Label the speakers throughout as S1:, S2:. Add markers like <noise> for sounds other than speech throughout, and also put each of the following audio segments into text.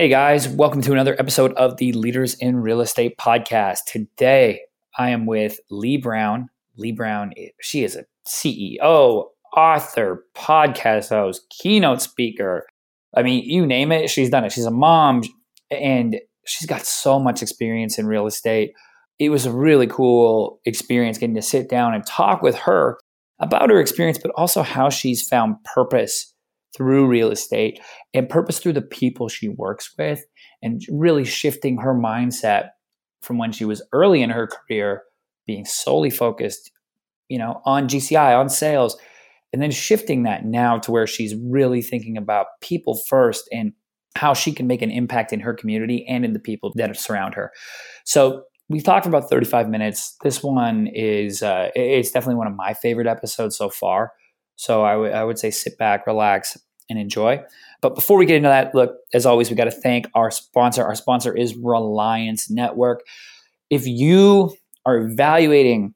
S1: Hey guys, welcome to another episode of the Leaders in Real Estate podcast. Today I am with Lee Brown. Lee Brown, she is a CEO, author, podcast host, keynote speaker. I mean, you name it, she's done it. She's a mom and she's got so much experience in real estate. It was a really cool experience getting to sit down and talk with her about her experience, but also how she's found purpose through real estate and purpose through the people she works with and really shifting her mindset from when she was early in her career being solely focused you know on GCI on sales and then shifting that now to where she's really thinking about people first and how she can make an impact in her community and in the people that surround her. So we've talked for about 35 minutes. This one is uh, it's definitely one of my favorite episodes so far so I, w- I would say sit back, relax, and enjoy. But before we get into that, look, as always, we got to thank our sponsor. Our sponsor is Reliance Network. If you are evaluating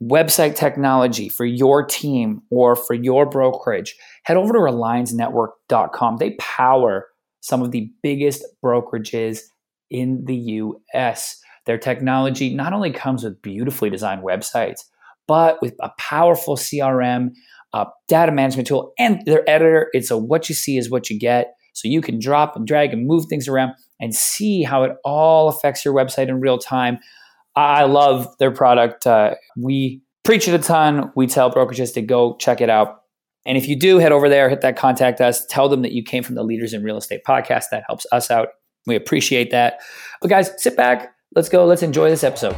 S1: website technology for your team or for your brokerage, head over to reliancenetwork.com. They power some of the biggest brokerages in the US. Their technology not only comes with beautifully designed websites, but with a powerful CRM, data management tool, and their editor. It's a what you see is what you get. So you can drop and drag and move things around and see how it all affects your website in real time. I love their product. Uh, we preach it a ton. We tell brokerages to go check it out. And if you do, head over there, hit that contact us, tell them that you came from the Leaders in Real Estate podcast. That helps us out. We appreciate that. But guys, sit back. Let's go. Let's enjoy this episode.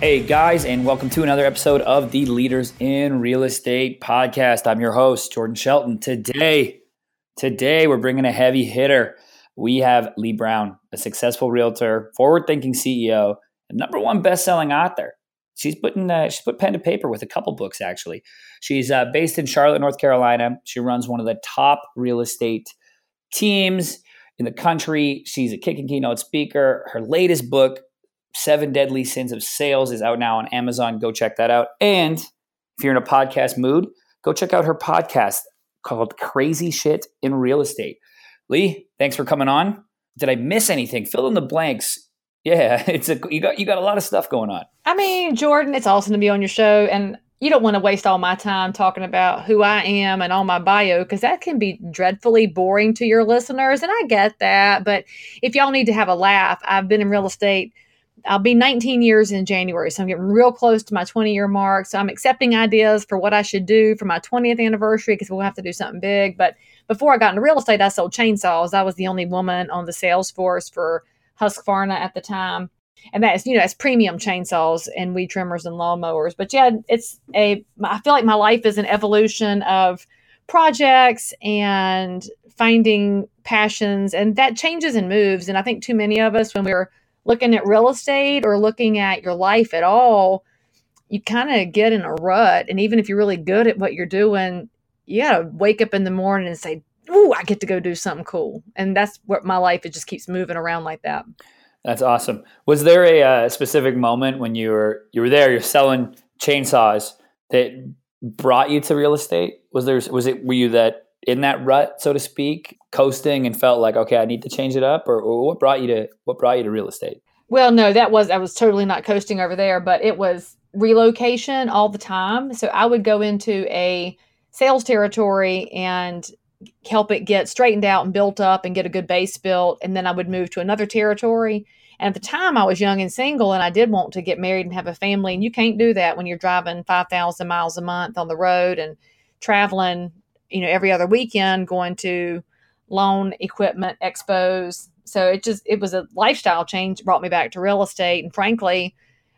S1: Hey guys, and welcome to another episode of the Leaders in Real Estate podcast. I'm your host, Jordan Shelton. Today, today we're bringing a heavy hitter. We have Lee Brown, a successful realtor, forward-thinking CEO, number one best-selling author. She's putting uh, she's put pen to paper with a couple books actually. She's uh, based in Charlotte, North Carolina. She runs one of the top real estate teams in the country. She's a kick and keynote speaker. Her latest book Seven Deadly Sins of Sales is out now on Amazon. Go check that out. And if you're in a podcast mood, go check out her podcast called Crazy Shit in Real Estate. Lee, thanks for coming on. Did I miss anything? Fill in the blanks. Yeah, <laughs> it's a you got you got a lot of stuff going on.
S2: I mean, Jordan, it's awesome to be on your show and you don't want to waste all my time talking about who I am and all my bio because that can be dreadfully boring to your listeners. And I get that. But if y'all need to have a laugh, I've been in real estate I'll be 19 years in January. So I'm getting real close to my 20 year mark. So I'm accepting ideas for what I should do for my 20th anniversary because we'll have to do something big. But before I got into real estate, I sold chainsaws. I was the only woman on the sales force for Husqvarna at the time. And that's, you know, that's premium chainsaws and weed trimmers and lawnmowers. But yeah, it's a, I feel like my life is an evolution of projects and finding passions and that changes and moves. And I think too many of us, when we're looking at real estate or looking at your life at all, you kind of get in a rut. And even if you're really good at what you're doing, you got to wake up in the morning and say, Ooh, I get to go do something cool. And that's what my life, it just keeps moving around like that.
S1: That's awesome. Was there a uh, specific moment when you were you were there, you're selling chainsaws that brought you to real estate? Was there was it were you that in that rut, so to speak, coasting and felt like, okay, I need to change it up, or, or what brought you to what brought you to real estate?
S2: Well, no, that was I was totally not coasting over there, but it was relocation all the time. So I would go into a sales territory and help it get straightened out and built up and get a good base built, and then I would move to another territory. And at the time, I was young and single, and I did want to get married and have a family. And you can't do that when you're driving 5,000 miles a month on the road and traveling you know every other weekend going to loan equipment expos. So it just it was a lifestyle change brought me back to real estate. And frankly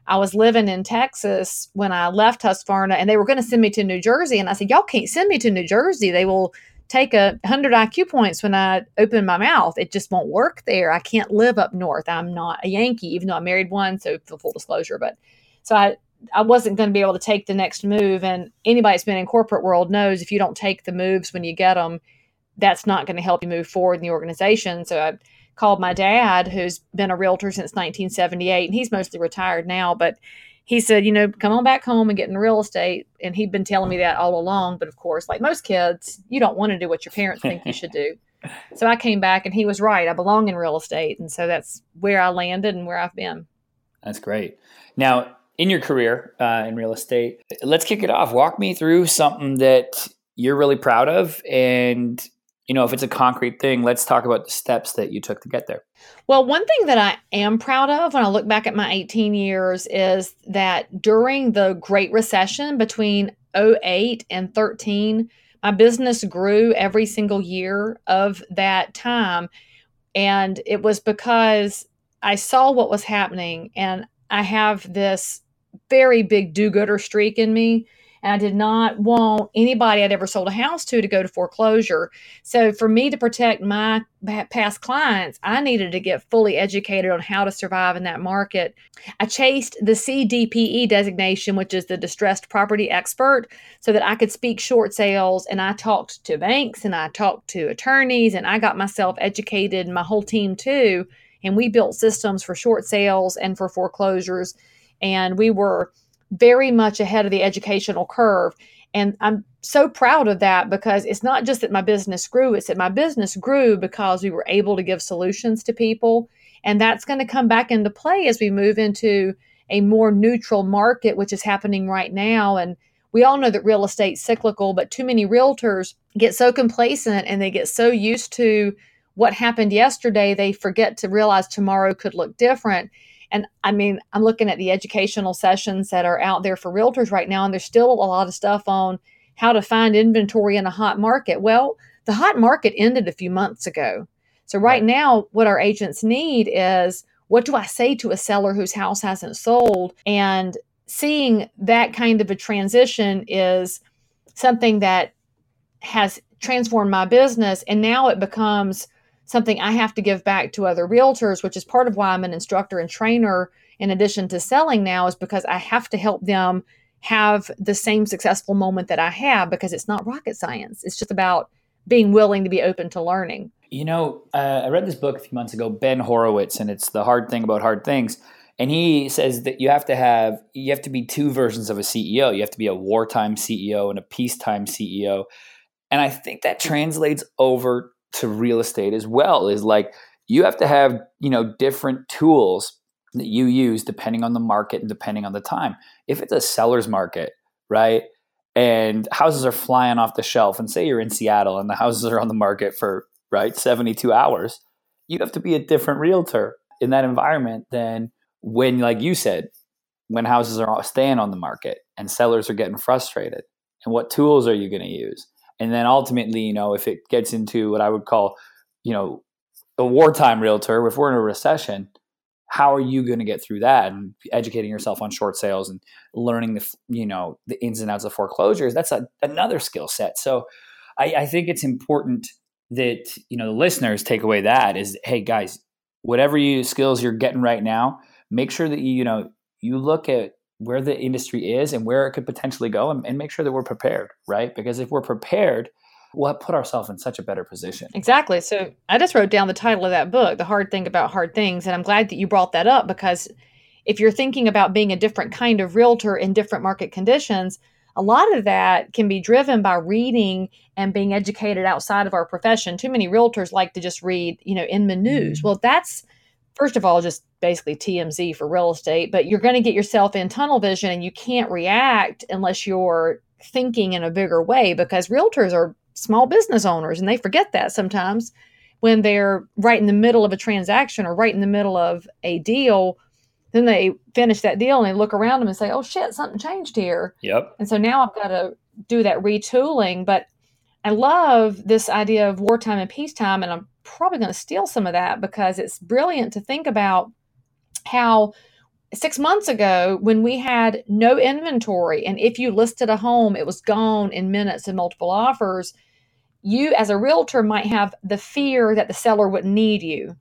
S2: i was living in texas when i left husqvarna and they were going to send me to new jersey. And i said y'all can't send me to new jersey. They will take a 100 iq points when i open my mouth. It just won't work there. I can't live up north. I'm not a yankee even though i married one so full disclosure but so i I wasn't going to be able to take the next move. And anybody that's been in corporate world knows if you don't take the moves when you get them, that's not going to help you move forward in the organization. So I called my dad, who's been a realtor since 1978, and he's mostly retired now, but he said, you know, come on back home and get in real estate. And he'd been telling me that all along. But of course, like most kids, you don't want to do what your parents think you should do. <laughs> So I came back and he was right. I belong in real estate. And so that's where I landed and where I've been.
S1: That's great. Now, in your career uh, in real estate, let's kick it off. Walk me through something that you're really proud of and you know, if it's a concrete thing, let's talk about the steps that you took to get there.
S2: Well, one thing that I am proud of when I look back at my 18 years is that during the Great Recession between 08 and 13, my business grew every single year of that time. And it was because I saw what was happening and I have this very big do gooder streak in me and I did not want anybody I'd ever sold a house to to go to foreclosure. So for me to protect my past clients, I needed to get fully educated on how to survive in that market. I chased the CDPE designation, which is the distressed property expert, so that I could speak short sales and I talked to banks and I talked to attorneys and I got myself educated and my whole team too. And we built systems for short sales and for foreclosures. And we were very much ahead of the educational curve. And I'm so proud of that because it's not just that my business grew, it's that my business grew because we were able to give solutions to people. And that's going to come back into play as we move into a more neutral market, which is happening right now. And we all know that real estate's cyclical, but too many realtors get so complacent and they get so used to what happened yesterday, they forget to realize tomorrow could look different. And I mean, I'm looking at the educational sessions that are out there for realtors right now, and there's still a lot of stuff on how to find inventory in a hot market. Well, the hot market ended a few months ago. So, right, now, what our agents need is what do I say to a seller whose house hasn't sold? And seeing that kind of a transition is something that has transformed my business. And now it becomes something I have to give back to other realtors, which is part of why I'm an instructor and trainer in addition to selling now, is because I have to help them have the same successful moment that I have because it's not rocket science. It's just about being willing to be open to learning.
S1: You know, uh, I read this book a few months ago, Ben Horowitz, and it's The Hard Thing About Hard Things. And he says that you have to have you have to be two versions of a CEO. You have to be a wartime CEO and a peacetime CEO. And I think that translates over to real estate as well is like you have to have you know different tools that you use depending on the market and depending on the time. If it's a seller's market right and houses are flying off the shelf and say you're in seattle and the houses are on the market for right 72 hours you have to be a different realtor in that environment than when like you said when houses are staying on the market and sellers are getting frustrated. And what tools are you going to use and then ultimately, you know, if it gets into what I would call, you know, a wartime realtor, if we're in a recession, how are you going to get through that? And educating yourself on short sales and learning the you know the ins and outs of foreclosures that's a, another skill set. So I, I think it's important that you know the listeners take away that is hey guys whatever you skills you're getting right now make sure that you you know you look at where the industry is and where it could potentially go and, and make sure that we're prepared, right? Because if we're prepared, we'll put ourselves in such a better position.
S2: Exactly. So I just wrote down the title of that book, The Hard Thing About Hard Things. And I'm glad that you brought that up because if you're thinking about being a different kind of realtor in different market conditions, a lot of that can be driven by reading and being educated outside of our profession. Too many realtors like to just read, you know, in the news. Mm-hmm. Well, that's first of all just basically TMZ for real estate, but you're going to get yourself in tunnel vision and you can't react unless you're thinking in a bigger way because realtors are small business owners and they forget that sometimes when they're right in the middle of a transaction or right in the middle of a deal. Then they finish that deal and they look around them and say oh shit something changed here.
S1: Yep.
S2: And so now i've got to do that retooling but i love this idea of wartime and peacetime and i'm probably going to steal some of that because it's brilliant to think about how six months ago when we had no inventory and if you listed a home it was gone in minutes and multiple offers you as a realtor might have the fear that the seller wouldn't need you.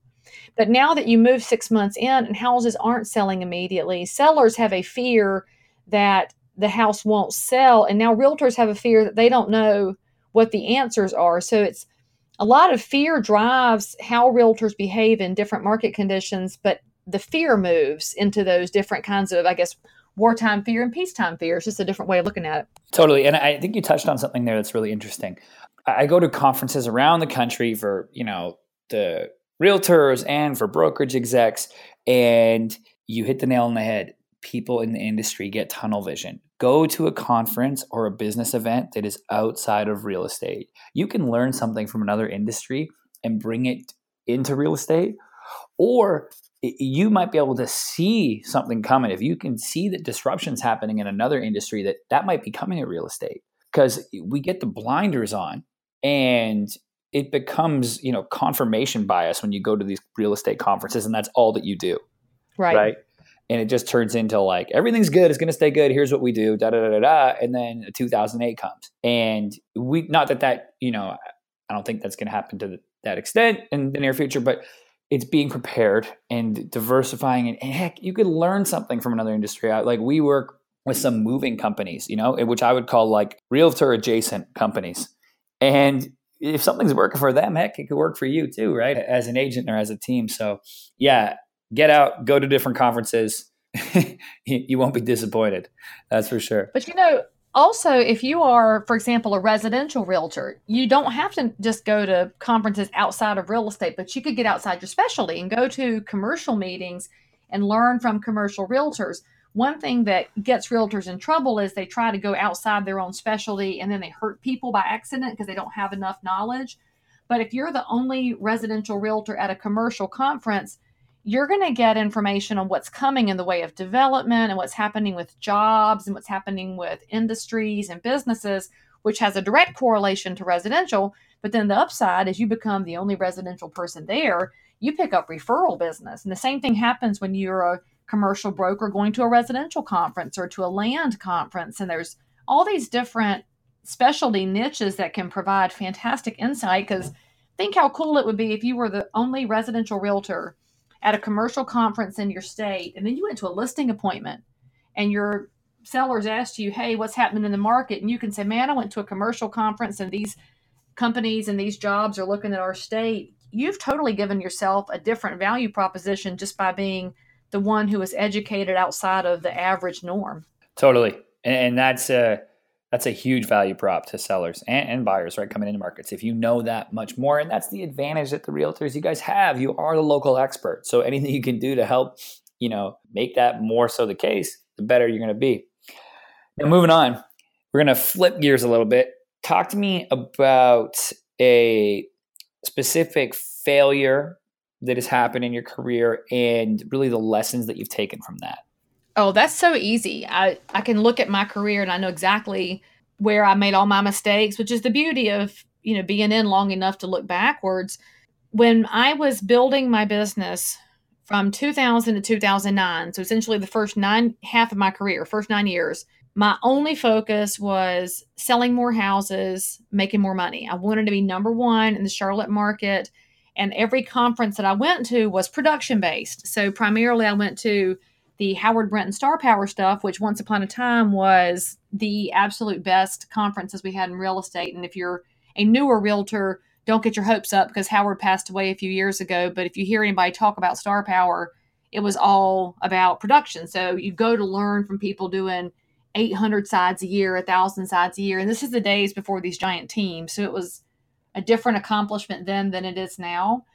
S2: But now that you move six months in and houses aren't selling immediately sellers have a fear that the house won't sell and now realtors have a fear that they don't know what the answers are so it's a lot of fear drives how realtors behave in different market conditions, but the fear moves into those different kinds of, I guess, wartime fear and peacetime fear. It's just a different way of looking at it.
S1: Totally. And I think you touched on something there that's really interesting. I go to conferences around the country for, you know, the realtors and for brokerage execs, and you hit the nail on the head. People in the industry get tunnel vision. Go to a conference or a business event that is outside of real estate. You can learn something from another industry and bring it into real estate, or you might be able to see something coming. If you can see that disruptions happening in another industry, that that might be coming in real estate because we get the blinders on and it becomes you know confirmation bias when you go to these real estate conferences and that's all that you do
S2: right
S1: right and it just turns into like everything's good it's going to stay good here's what we do da da da da da and then 2008 comes and we not that that you know i don't think that's going to happen to that extent in the near future but it's being prepared and diversifying and, and heck you could learn something from another industry like we work with some moving companies you know which i would call like realtor adjacent companies and if something's working for them, heck, it could work for you too, right? As an agent or as a team. So, yeah, get out, go to different conferences. <laughs> you won't be disappointed. That's for sure.
S2: But you know, also, if you are, for example, a residential realtor, you don't have to just go to conferences outside of real estate, but you could get outside your specialty and go to commercial meetings and learn from commercial realtors one thing that gets realtors in trouble is they try to go outside their own specialty and then they hurt people by accident because they don't have enough knowledge. But if you're the only residential realtor at a commercial conference, you're going to get information on what's coming in the way of development and what's happening with jobs and what's happening with industries and businesses, which has a direct correlation to residential. But then the upside is you become the only residential person there, you pick up referral business. And the same thing happens when you're a commercial broker going to a residential conference or to a land conference. And there's all these different specialty niches that can provide fantastic insight because think how cool it would be if you were the only residential realtor at a commercial conference in your state and then you went to a listing appointment and your sellers asked you hey what's happening in the market? And you can say man i went to a commercial conference and these companies and these jobs are looking at our state. You've totally given yourself a different value proposition just by being the one who is educated outside of the average norm.
S1: Totally, and, that's a that's a huge value prop to sellers and, and, buyers, right? Coming into markets, if you know that much more, and that's the advantage that the realtors you guys have. You are the local expert, so anything you can do to help, you know, make that more so the case, the better you're going to be. Now, moving on, we're going to flip gears a little bit. Talk to me about a specific failure that has happened in your career and really the lessons that you've taken from that?
S2: Oh, that's so easy. I, I can look at my career and I know exactly where I made all my mistakes, which is the beauty of, you know, being in long enough to look backwards. When I was building my business from 2000 to 2009, so essentially the first nine half of my career, first nine years, my only focus was selling more houses, making more money. I wanted to be number one in the Charlotte market and every conference that I went to was production based. So primarily I went to the Howard Brinton Star Power stuff, which once upon a time was the absolute best conferences we had in real estate. And if you're a newer realtor, don't get your hopes up because Howard passed away a few years ago. But if you hear anybody talk about Star Power, it was all about production. So you go to learn from people doing 800 sides a year, 1,000 sides a year. And this is the days before these giant teams. So it was a different accomplishment then than it is now.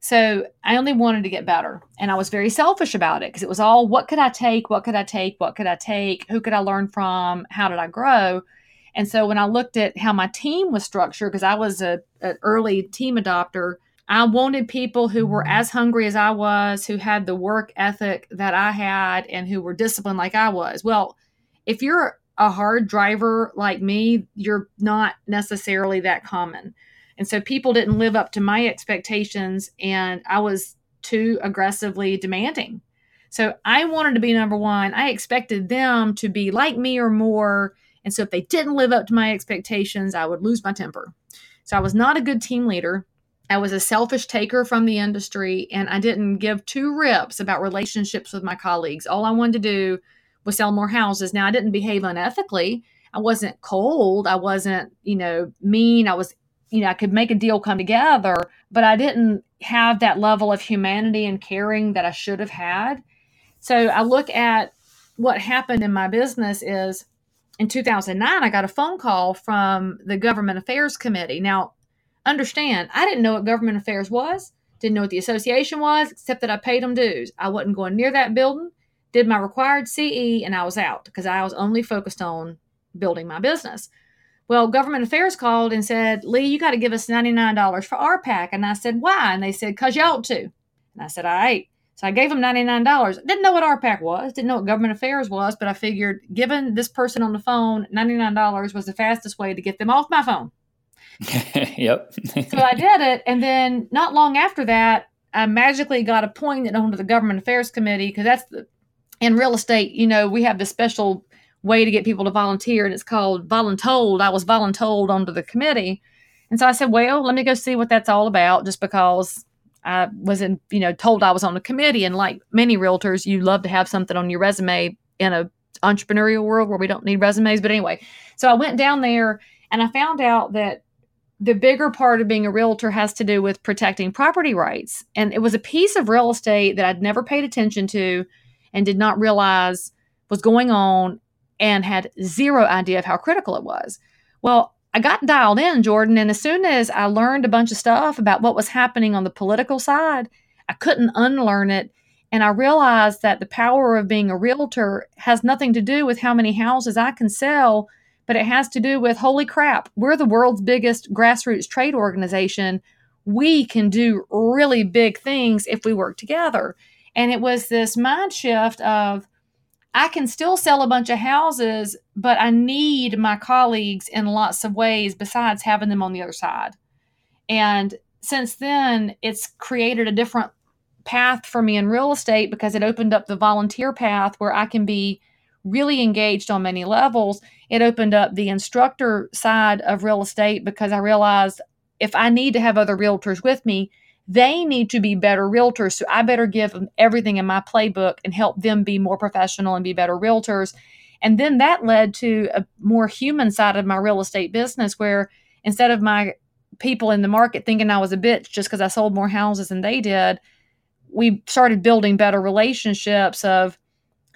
S2: So I only wanted to get better. And I was very selfish about it because it was all what could I take? What could I take? What could I take? Who could I learn from? How did I grow? And so when I looked at how my team was structured, because I was a, an early team adopter, I wanted people who were as hungry as I was, who had the work ethic that I had, and who were disciplined like I was. Well, if you're a hard driver like me, you're not necessarily that common. And so people didn't live up to my expectations, and I was too aggressively demanding. So I wanted to be number one. I expected them to be like me or more. And so if they didn't live up to my expectations, I would lose my temper. So I was not a good team leader. I was a selfish taker from the industry, and I didn't give two rips about relationships with my colleagues. All I wanted to do was sell more houses. Now I didn't behave unethically. I wasn't cold. I wasn't, you know, mean. I was you know, I could make a deal come together, but I didn't have that level of humanity and caring that I should have had. So I look at what happened in my business is in 2009, I got a phone call from the Government Affairs Committee. Now, understand, I didn't know what government affairs was, didn't know what the association was, except that I paid them dues. I wasn't going near that building, did my required CE, and I was out because I was only focused on building my business. Well, government affairs called and said, Lee, you got to give us $99 for RPAC. And I said, why? And they said, because you ought to. And I said, all right. So I gave them $99. Didn't know what RPAC was, didn't know what government affairs was, but I figured given this person on the phone, $99 was the fastest way to get them off my phone. <laughs>
S1: yep.
S2: so I did it. And then not long after that, I magically got appointed onto the government affairs committee because that's the, in real estate, you know, we have this special way to get people to volunteer, and it's called voluntold. I was voluntold onto the committee. And so I said, well, let me go see what that's all about just because I wasn't, you know, told I was on the committee. And like many realtors, you love to have something on your resume in a entrepreneurial world where we don't need resumes. But anyway, so I went down there and I found out that the bigger part of being a realtor has to do with protecting property rights. And it was a piece of real estate that I'd never paid attention to and did not realize was going on and had zero idea of how critical it was. Well, I got dialed in, Jordan, and as soon as I learned a bunch of stuff about what was happening on the political side, I couldn't unlearn it. And I realized that the power of being a realtor has nothing to do with how many houses I can sell, but it has to do with holy crap, we're the world's biggest grassroots trade organization. We can do really big things if we work together. And it was this mind shift of, I can still sell a bunch of houses, but I need my colleagues in lots of ways besides having them on the other side. And since then, it's created a different path for me in real estate because it opened up the volunteer path where I can be really engaged on many levels. It opened up the instructor side of real estate because I realized if I need to have other realtors with me, they need to be better realtors. So I better give them everything in my playbook and help them be more professional and be better realtors. And then that led to a more human side of my real estate business where instead of my people in the market thinking I was a bitch just because I sold more houses than they did, we started building better relationships of,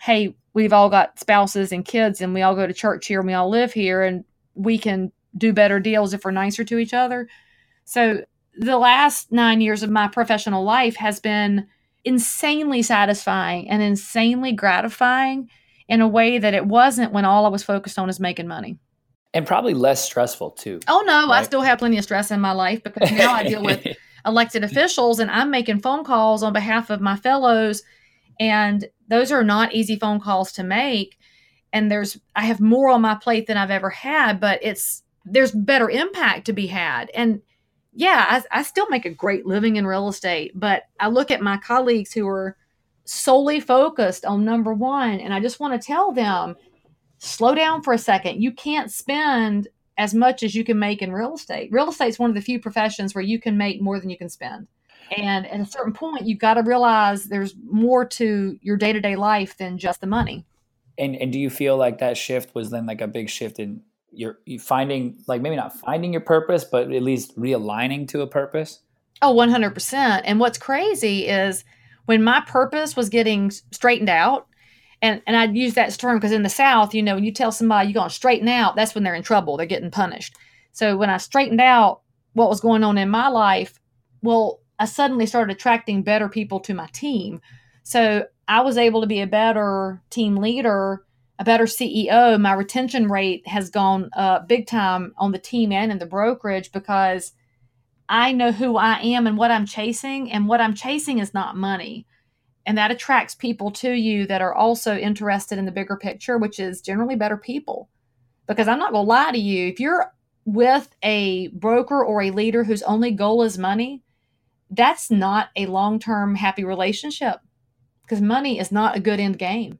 S2: hey, we've all got spouses and kids and we all go to church here and we all live here and we can do better deals if we're nicer to each other. So the last nine years of my professional life has been insanely satisfying and insanely gratifying in a way that it wasn't when all I was focused on is making money.
S1: And probably less stressful too.
S2: Oh, no, right? I still have plenty of stress in my life because now I deal with <laughs> elected officials and I'm making phone calls on behalf of my fellows. And those are not easy phone calls to make. And there's, I have more on my plate than I've ever had, but it's, there's better impact to be had. And yeah, I, I still make a great living in real estate, but I look at my colleagues who are solely focused on number one, and I just want to tell them slow down for a second. You can't spend as much as you can make in real estate. Real estate is one of the few professions where you can make more than you can spend. And at a certain point, you've got to realize there's more to your day to day life than just the money.
S1: And, and do you feel like that shift was then like a big shift in you're you finding like maybe not finding your purpose, but at least realigning to a purpose?
S2: Oh, 100%. And what's crazy is when my purpose was getting straightened out, and, and I'd use that term because in the South, you know, when you tell somebody you're going to straighten out, that's when they're in trouble. They're getting punished. So when I straightened out what was going on in my life, well, I suddenly started attracting better people to my team. So I was able to be a better team leader a better CEO, my retention rate has gone up big time on the team and in the brokerage because I know who I am and what I'm chasing. And what I'm chasing is not money. And that attracts people to you that are also interested in the bigger picture, which is generally better people. Because I'm not going to lie to you, if you're with a broker or a leader whose only goal is money, that's not a long term happy relationship because money is not a good end game.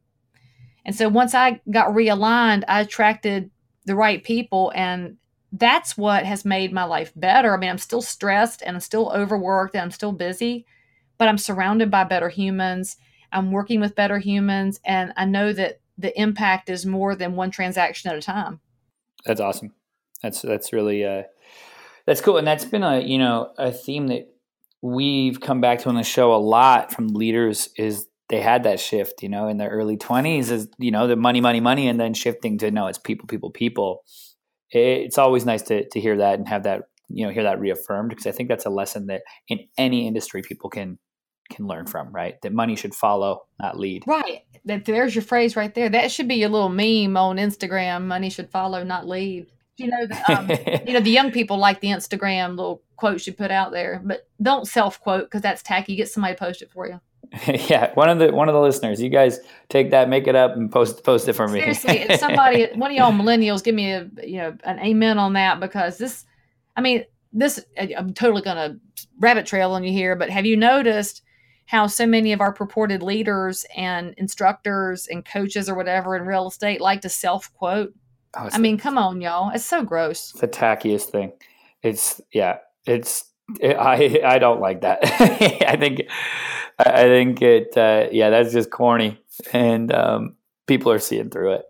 S2: And so once I got realigned, I attracted the right people and that's what has made my life better. I mean, I'm still stressed and I'm still overworked and I'm still busy, but I'm surrounded by better humans. I'm working with better humans and I know that the impact is more than one transaction at a time.
S1: That's awesome. That's that's really uh That's cool, and that's been a you know a theme that we've come back to on the show a lot from leaders is they had that shift, you know, in their early twenties is you know the money, money, money, and then shifting to no, it's people, people, people. It's always nice to to hear that and have that you know hear that reaffirmed because I think that's a lesson that in any industry people can can learn from, right? That money should follow, not lead.
S2: Right. That there's your phrase right there. That should be your little meme on Instagram. Money should follow, not lead. You know, the, um, you know the young <laughs> people like the Instagram little quotes you put out there, but don't self quote because that's tacky. Get somebody to post it for you. <laughs>
S1: yeah, one of the one of the listeners, you guys take that, make it up, and post post it for me.
S2: Seriously, if somebody, <laughs> one of y'all millennials, give me a you know an amen on that because this, I mean, this I'm totally gonna rabbit trail on you here, but have you noticed how so many of our purported leaders and instructors and coaches or whatever in real estate like to self quote? Oh, I mean, come on, y'all. It's so gross.
S1: It's the tackiest thing. It's yeah. It's it, I I don't like that. <laughs> I think I think it uh, yeah that's just corny and um, people are seeing through it.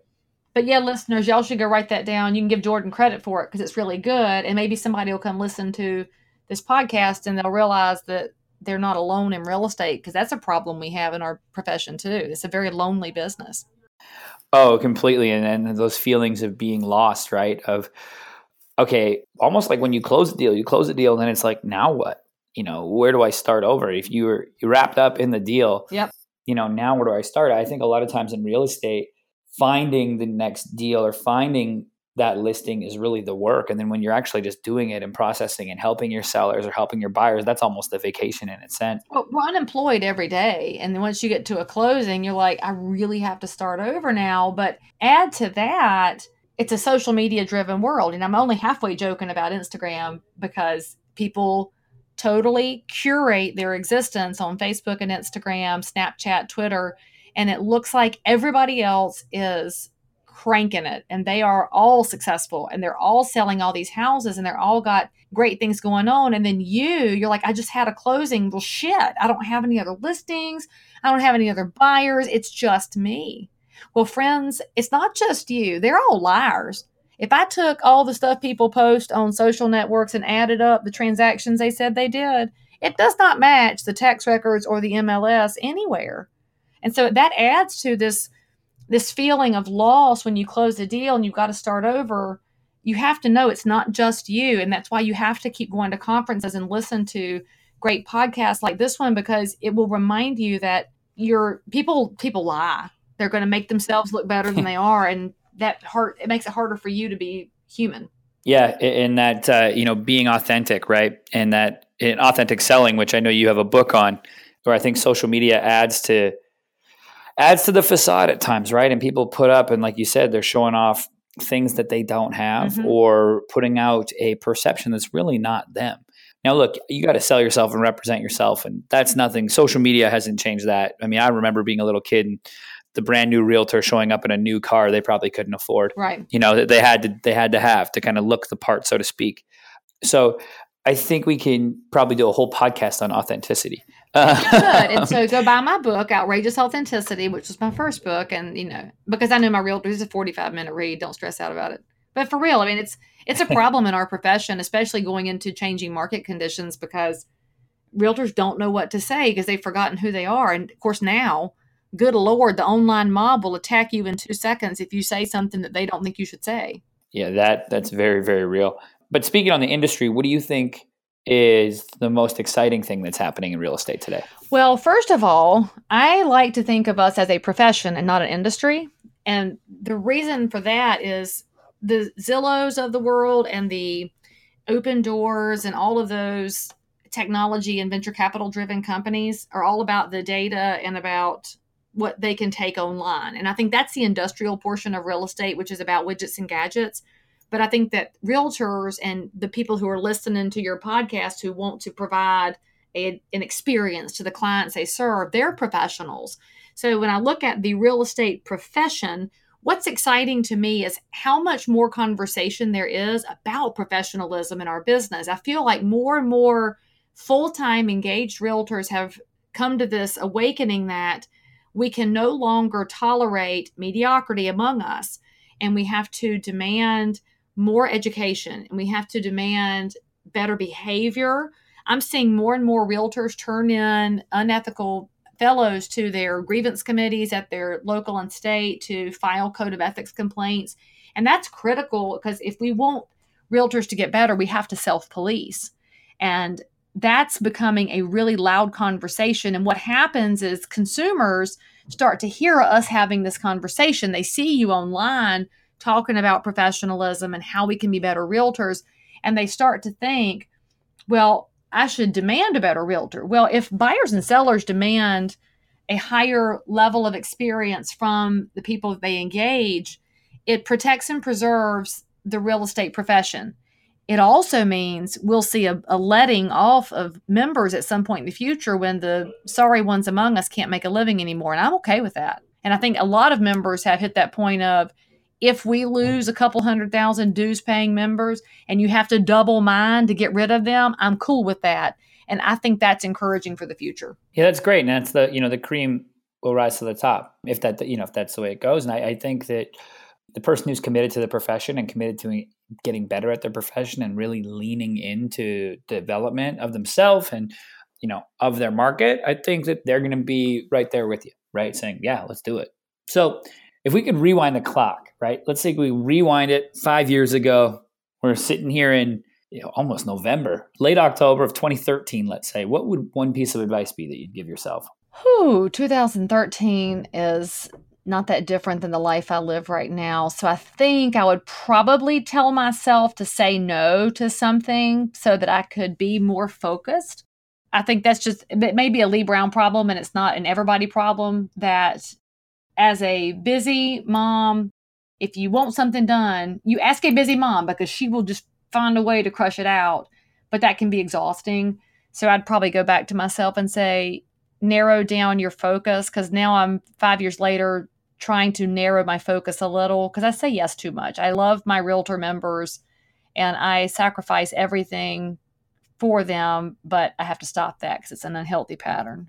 S2: But yeah, listeners, y'all should go write that down. You can give Jordan credit for it because it's really good, and maybe somebody will come listen to this podcast and they'll realize that they're not alone in real estate because that's a problem we have in our profession too. It's a very lonely business.
S1: Oh, completely. And then those feelings of being lost, right? Of, okay, almost like when you close the deal, you close the deal, and then it's like, now what? You know, where do I start over? If you were wrapped up in the deal,
S2: yep.
S1: you know, now where do I start? I think a lot of times in real estate, finding the next deal or finding that listing is really the work. And then when you're actually just doing it and processing and helping your sellers or helping your buyers, that's almost a vacation in its sense.
S2: Well, we're unemployed every day. And then once you get to a closing, you're like, I really have to start over now. But add to that, it's a social media driven world. And I'm only halfway joking about Instagram because people totally curate their existence on Facebook and Instagram, Snapchat, Twitter. And it looks like everybody else is cranking it and they are all successful and they're all selling all these houses and they're all got great things going on and then you you're like I just had a closing well shit I don't have any other listings I don't have any other buyers it's just me well friends it's not just you they're all liars if I took all the stuff people post on social networks and added up the transactions they said they did it does not match the tax records or the MLS anywhere. And so that adds to this this feeling of loss when you close a deal and you've got to start over. You have to know it's not just you and that's why you have to keep going to conferences and listen to great podcasts like this one because it will remind you that your people people lie. They're going to make themselves look better than <laughs> they are and that hurt it makes it harder for you to be human
S1: yeah and that uh, you know being authentic right and that in authentic selling which i know you have a book on where i think social media adds to adds to the facade at times, right? And people put up, and like you said, they're showing off things that they don't have mm-hmm. or putting out a perception that's really not them. Now, look, you got to sell yourself and represent yourself, and that's nothing. Social media hasn't changed that. I mean, I remember being a little kid and the brand new realtor showing up in a new car they probably couldn't afford.
S2: Right.
S1: You know, they had to they had to have to kind of look the part, so to speak. So I think we can probably do a whole podcast on authenticity.
S2: Uh, Good. And <laughs> so go buy my book, Outrageous Authenticity, which was my first book. And, you know, because I know my realtor is a 45 minute read, don't stress out about it. But for real, I mean, it's it's a <laughs> problem in our profession, especially going into changing market conditions because realtors don't know what to say because they've forgotten who they are. And of course, now, good Lord, the online mob will attack you in two seconds if you say something that they don't think you should say.
S1: Yeah, that that's very, very real. But speaking on the industry, what do you think is the most exciting thing that's happening in real estate today?
S2: Well, first of all, I like to think of us as a profession and not an industry. And the reason for that is the Zillows of the world and the Opendoors and all of those technology and venture capital driven companies are all about the data and about what they can take online. And I think that's the industrial portion of real estate, which is about widgets and gadgets. But I think that realtors and the people who are listening to your podcast who want to provide a, an experience to the clients they serve, they're professionals. So when I look at the real estate profession, what's exciting to me is how much more conversation there is about professionalism in our business. I feel like more and more full time engaged realtors have come to this awakening that we can no longer tolerate mediocrity among us and we have to demand more education and we have to demand better behavior. I'm seeing more and more realtors turn in unethical fellows to their grievance committees at their local and state to file code of ethics complaints. And that's critical because if we want realtors to get better, we have to self police. And that's becoming a really loud conversation. And what happens is consumers start to hear us having this conversation. They see you online talking about professionalism and how we can be better realtors. And they start to think, well, I should demand a better realtor. Well, if buyers and sellers demand a higher level of experience from the people that they engage, it protects and preserves the real estate profession. It also means we'll see a, a, letting off of members at some point in the future when the sorry ones among us can't make a living anymore. And I'm okay with that. And I think a lot of members have hit that point of if we lose a couple hundred thousand dues paying members and you have to double mine to get rid of them, I'm cool with that. And I think that's encouraging for the future.
S1: Yeah, that's great. And that's the, you know, the cream will rise to the top if that, you know, if that's the way it goes. And I, I think that the person who's committed to the profession and committed to getting better at their profession and really leaning into development of themselves and, you know, of their market, I think that they're going to be right there with you, right? Saying, yeah, let's do it. So, if we could rewind the clock, right? Let's say we rewind it five years ago. We're sitting here in you know, almost November, late October of 2013, let's say. What would one piece of advice be that you'd give yourself?
S2: Whew, 2013 is not that different than the life I live right now. So I think I would probably tell myself to say no to something so that I could be more focused. I think that's just, it may be a Lee Brown problem and it's not an everybody problem that as a busy mom, if you want something done, you ask a busy mom because she will just find a way to crush it out. But that can be exhausting. So I'd probably go back to myself and say, narrow down your focus because now I'm five years later trying to narrow my focus a little because I say yes too much. I love my realtor members and I sacrifice everything for them, but I have to stop that because it's an unhealthy pattern.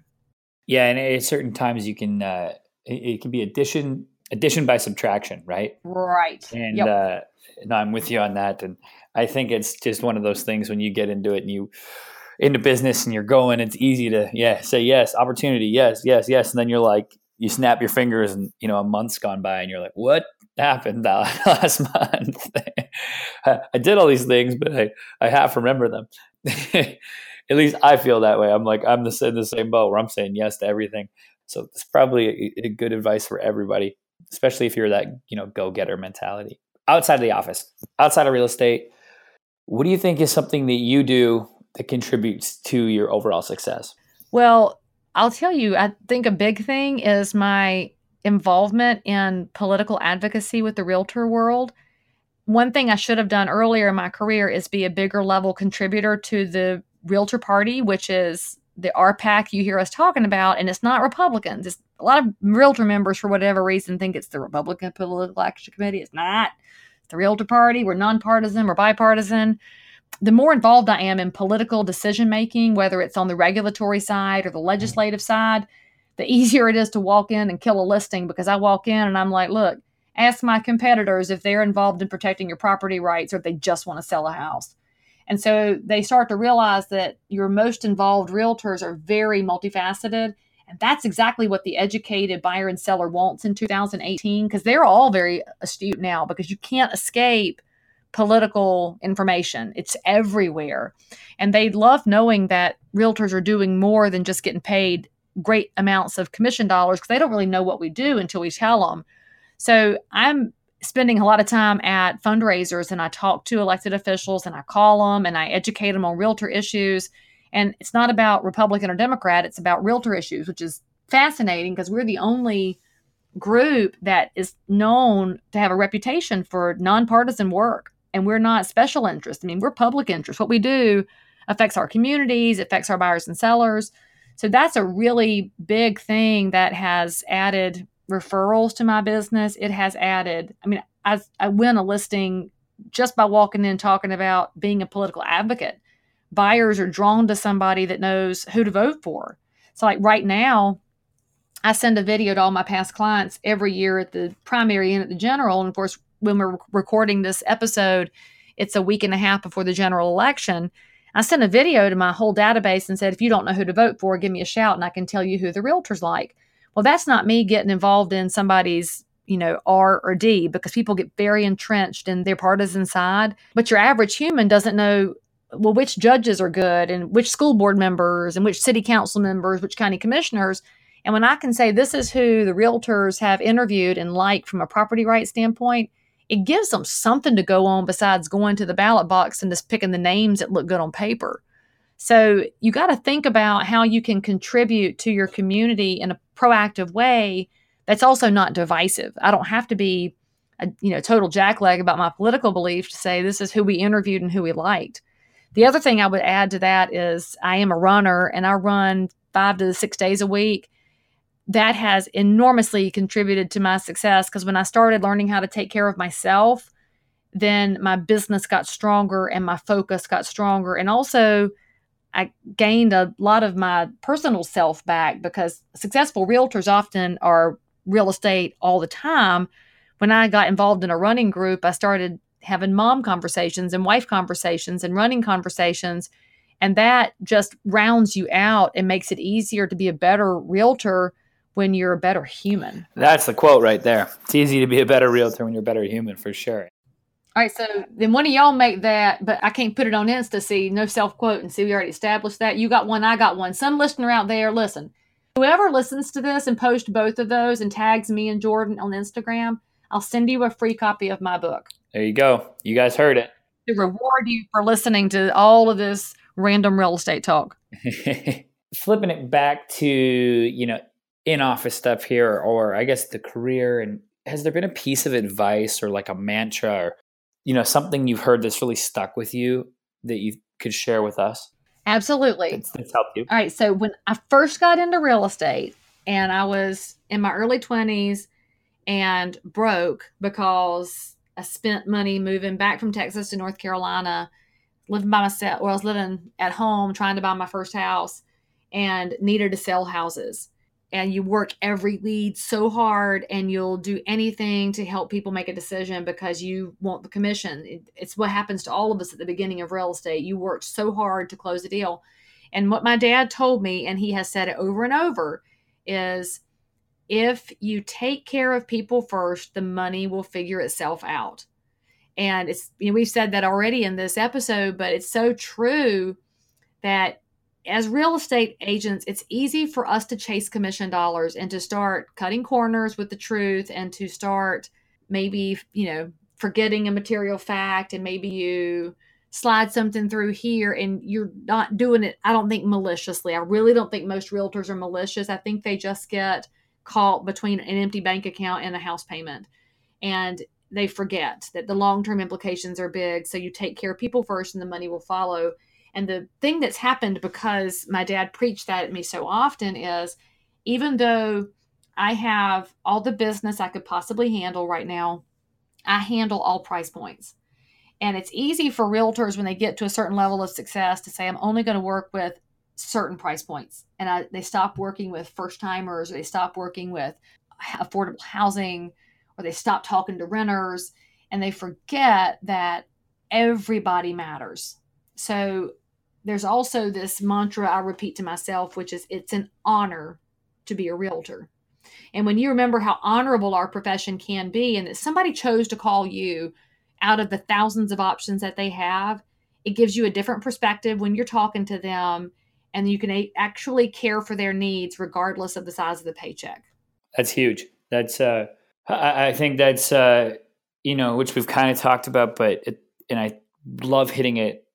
S1: Yeah, and at certain times you can uh, it, can be addition addition by subtraction, right?
S2: Right.
S1: And yep. uh, no, I'm with you on that. And I think it's just one of those things when you get into it and you into business and you're going, it's easy to yeah say yes, opportunity, yes, yes, yes, and then you're like you snap your fingers and you know a month's gone by and you're like what happened <laughs> last month <laughs> i did all these things but i, I half remember them <laughs> at least i feel that way i'm like i'm the, in the same boat where i'm saying yes to everything so it's probably a, a good advice for everybody, especially if you're that you know go getter mentality. Outside of the office, outside of real estate, what do you think is something that you do that contributes to your overall success?
S2: Well, I'll tell you, I think a big thing is my involvement in political advocacy with the realtor world. One thing I should have done earlier in my career is be a bigger level contributor to the realtor party, which is the RPAC you hear us talking about, and it's not Republicans. It's a lot of realtor members, for whatever reason, think it's the Republican Political Action Committee. It's not. It's the Realtor Party. We're nonpartisan. We're bipartisan. The more involved I am in political decision making, whether it's on the regulatory side or the mm-hmm. legislative side, the <laughs> easier it is to walk in and kill a listing because I walk in and I'm like, look, ask my competitors if they're involved in protecting your property rights or if they just want to sell a house. And so they start to realize that your most involved realtors are very multifaceted. And that's exactly what the educated buyer and seller wants in 2018 because they're all very astute now because you can't escape political information. It's everywhere. And they love knowing that realtors are doing more than just getting paid great amounts of commission dollars because they don't really know what we do until we tell them. So I'm spending a lot of time at fundraisers and I talk to elected officials and I call them and I educate them on realtor issues. And it's not about Republican or Democrat, it's about realtor issues, which is fascinating because we're the only group that is known to have a reputation for nonpartisan work. And we're not special interest. I mean, we're public interest. What we do affects our communities, affects our buyers and sellers. So that's a really big thing that has added referrals to my business, it has added. I mean, I, I win a listing just by walking in talking about being a political advocate. Buyers are drawn to somebody that knows who to vote for. So, like right now, I send a video to all my past clients every year at the primary and at the general. And of course, when we're recording this episode, it's a week and a half before the general election. I sent a video to my whole database and said, if you don't know who to vote for, give me a shout and I can tell you who the realtors like. Well, that's not me getting involved in somebody's, you know, R or D because people get very entrenched in their partisan side. But your average human doesn't know, well, which judges are good and which school board members and which city council members, which county commissioners. And when I can say this is who the realtors have interviewed and liked from a property rights standpoint, it gives them something to go on besides going to the ballot box and just picking the names that look good on paper. So you got to think about how you can contribute to your community in a proactive way that's also not divisive. I don't have to be a you know total jackleg about my political beliefs to say this is who we interviewed and who we liked. The other thing I would add to that is I am a runner and I run 5 to 6 days a week that has enormously contributed to my success because when I started learning how to take care of myself, then my business got stronger and my focus got stronger. And also, I gained a lot of my personal self back because successful realtors often are real estate all the time. When I got involved in a running group, I started having mom conversations and wife conversations and running conversations. And that just rounds you out and makes it easier to be a better realtor when you're a better human.
S1: That's the quote right there. It's easy to be a better realtor when you're a better human for sure.
S2: All right, so then one of y'all make that, but I can't put it on Insta. See, no self quote, and see, we already established that. You got one, I got one. Some listener out there, listen. Whoever listens to this and post both of those and tags me and Jordan on Instagram, I'll send you a free copy of my book.
S1: There you go. You guys heard it.
S2: To reward you for listening to all of this random real estate talk. <laughs>
S1: Flipping it back to, you know, in office stuff here, or I guess the career? And has there been a piece of advice or like a mantra or, you know, something you've heard that's really stuck with you that you could share with us?
S2: Absolutely.
S1: That's, that's helped you.
S2: All right. So when I first got into real estate and I was in my early 20s and broke because I spent money moving back from Texas to North Carolina, living by myself, or I was living at home trying to buy my first house and needed to sell houses and you work every lead so hard and you'll do anything to help people make a decision because you want the commission. It, it's what happens to all of us at the beginning of real estate. You work so hard to close a deal. And what my dad told me, and he has said it over and over, is if you take care of people first, the money will figure itself out. And it's, you know, we've said that already in this episode, but it's so true that as real estate agents, it's easy for us to chase commission dollars and to start cutting corners with the truth and to start maybe, you know, forgetting a material fact and maybe you slide something through here and you're not doing it, I don't think maliciously. I really don't think most realtors are malicious. I think they just get caught between an empty bank account and a house payment. And they forget that the long term implications are big. So you take care of people first and the money will follow. And the thing that's happened because my dad preached that at me so often is even though I have all the business I could possibly handle right now, I handle all price points. And it's easy for realtors when they get to a certain level of success to say, I'm only going to work with certain price points. And I, they stop working with first timers, or they stop working with affordable housing, or they stop talking to renters, and they forget that everybody matters. So there's also this mantra I repeat to myself, which is it's an honor to be a realtor. And when you remember how honorable our profession can be, and that somebody chose to call you out of the thousands of options that they have, it gives you a different perspective when you're talking to them, and you can actually care for their needs regardless of the size of the paycheck.
S1: That's huge. That's, uh, I, I think that's, uh, you know, which we've kind of talked about, but, it, and I love hitting it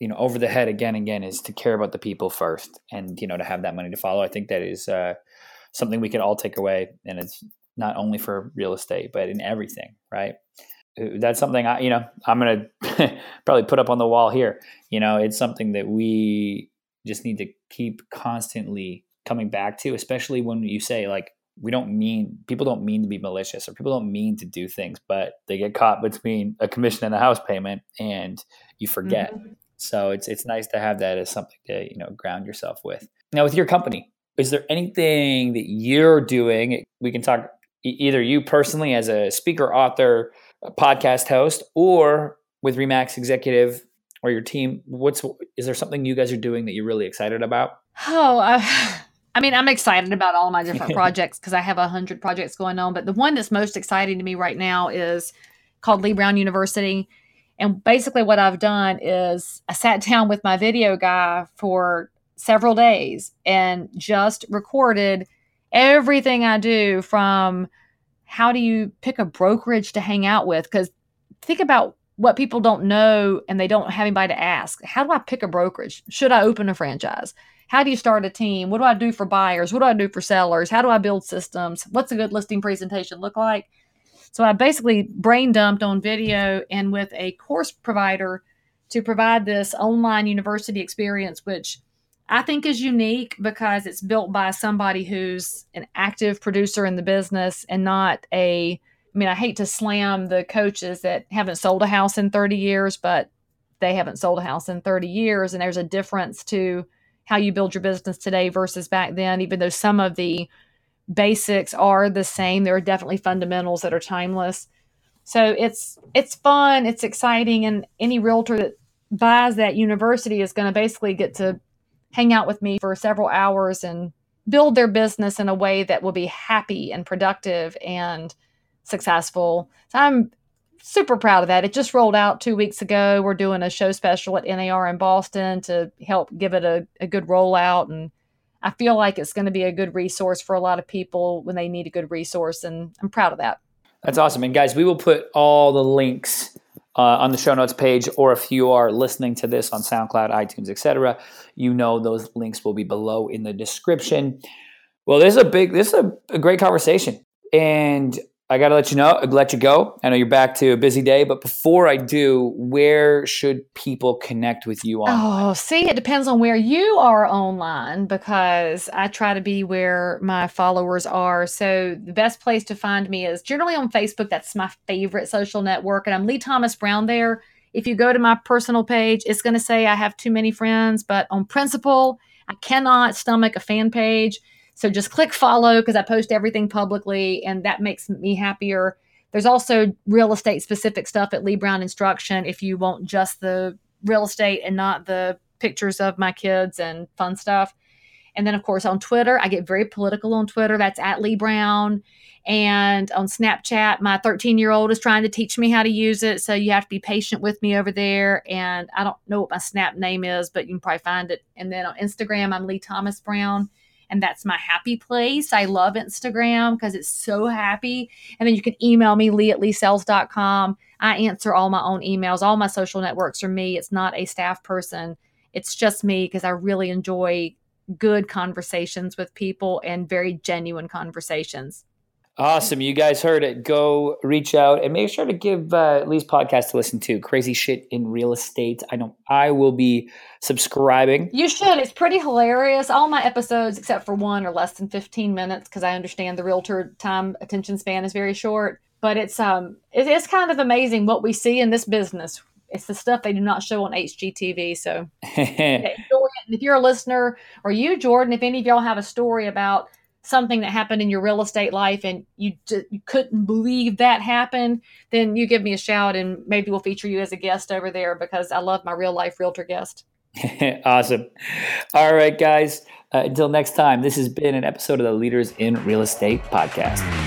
S1: you know over the head again and again is to care about the people first and you know to have that money to follow. I think that is uh, something we could all take away and it's not only for real estate but in everything right? Uh, that's something i you know i'm gonna <laughs> probably put up on the wall here. You know it's something that we just need to keep constantly coming back to especially when you say like we don't mean people don't mean to be malicious or people don't mean to do things but they get caught between a commission and a house payment and you forget. Mm-hmm. So it's it's nice to have that as something to you know ground yourself with. Now with your company, is there anything that you're doing? We can talk either you personally as a speaker, author, a podcast host, or with Remax Executive or your team? What's is there something you guys are doing that you're really excited about?
S2: Oh, uh, <laughs> I mean, I'm excited about all my different <laughs> projects because I have a hundred projects going on. But the one that's most exciting to me right now is called Lee Brown University. And basically, what I've done is I sat down with my video guy for several days and just recorded everything I do from how do you pick a brokerage to hang out with? Because think about what people don't know and they don't have anybody to ask. How do I pick a brokerage? Should I open a franchise? How do you start a team? What do I do for buyers? What do I do for sellers? How do I build systems? What's a good listing presentation look like? So I basically brain dumped on video and with a course provider to provide this online university experience, which I think is unique because it's built by somebody who's an active producer in the business and not a I mean, I hate to slam the coaches that haven't sold a house in 30 years, but they haven't sold a house in 30 years. And there's a difference to how you build your business today versus back then, even though some of the basics are the same. There are definitely fundamentals that are timeless. So it's it's fun, it's exciting, and any realtor that buys that university is going to basically get to hang out with me for several hours and build their business in a way that will be happy and productive and successful. So I'm super proud of that. It just rolled out two weeks ago. We're doing a show special at NAR in Boston to help give it a, a good rollout. And I feel like it's going to be a good resource for a lot of people when they need a good resource. And I'm proud of that.
S1: That's awesome. And guys, we will put all the links uh, on the show notes page, or if you are listening to this on SoundCloud, iTunes, etc., you know those links will be below in the description. Well, this is a big, this is a, a great conversation, and I got to let you know, let you go. I know you're back to a busy day, but before I do, where should people connect with you
S2: online? Oh, see, it depends on where you are online because I try to be where my followers are. So the best place to find me is generally on Facebook. That's my favorite social network, and I'm Lee Thomas Brown there. If you go to my personal page, it's going to say I have too many friends, but on principle, I cannot stomach a fan page. So just click follow because I post everything publicly and that makes me happier. There's also real estate specific stuff at Lee Brown Instruction if you want just the real estate and not the pictures of my kids and fun stuff. And then, of course, on Twitter, I get very political on Twitter. That's at Lee Brown. And on Snapchat, my 13 year old is trying to teach me how to use it. So you have to be patient with me over there. And I don't know what my Snap name is, but you can probably find it. And then on Instagram, I'm Lee Thomas Brown and that's my happy place. I love Instagram because it's so happy. And then you can email me, lee at leesells.com. I answer all my own emails. All my social networks are me. It's not a staff person. It's just me because I really enjoy good conversations with people and very genuine conversations.
S1: Awesome. You guys heard it. Go reach out and make sure to give uh, Lee's podcast to listen to. Crazy shit in real estate. I know I will be subscribing.
S2: You should. It's pretty hilarious. All my episodes, except for one, are less than 15 minutes because I understand the realtor time attention span is very short. But it's um it is kind of amazing what we see in this business. It's the stuff they do not show on HGTV. So <laughs> if you're a listener or you, Jordan, if any of y'all have a story about something that happened in your real estate life and you, d- you couldn't believe that happened, then you give me a shout and maybe we'll feature you as a guest over there because I love my real life realtor guest. <laughs>
S1: awesome. All right, guys. Uh, until next time, this has been an episode of the Leaders in Real Estate podcast.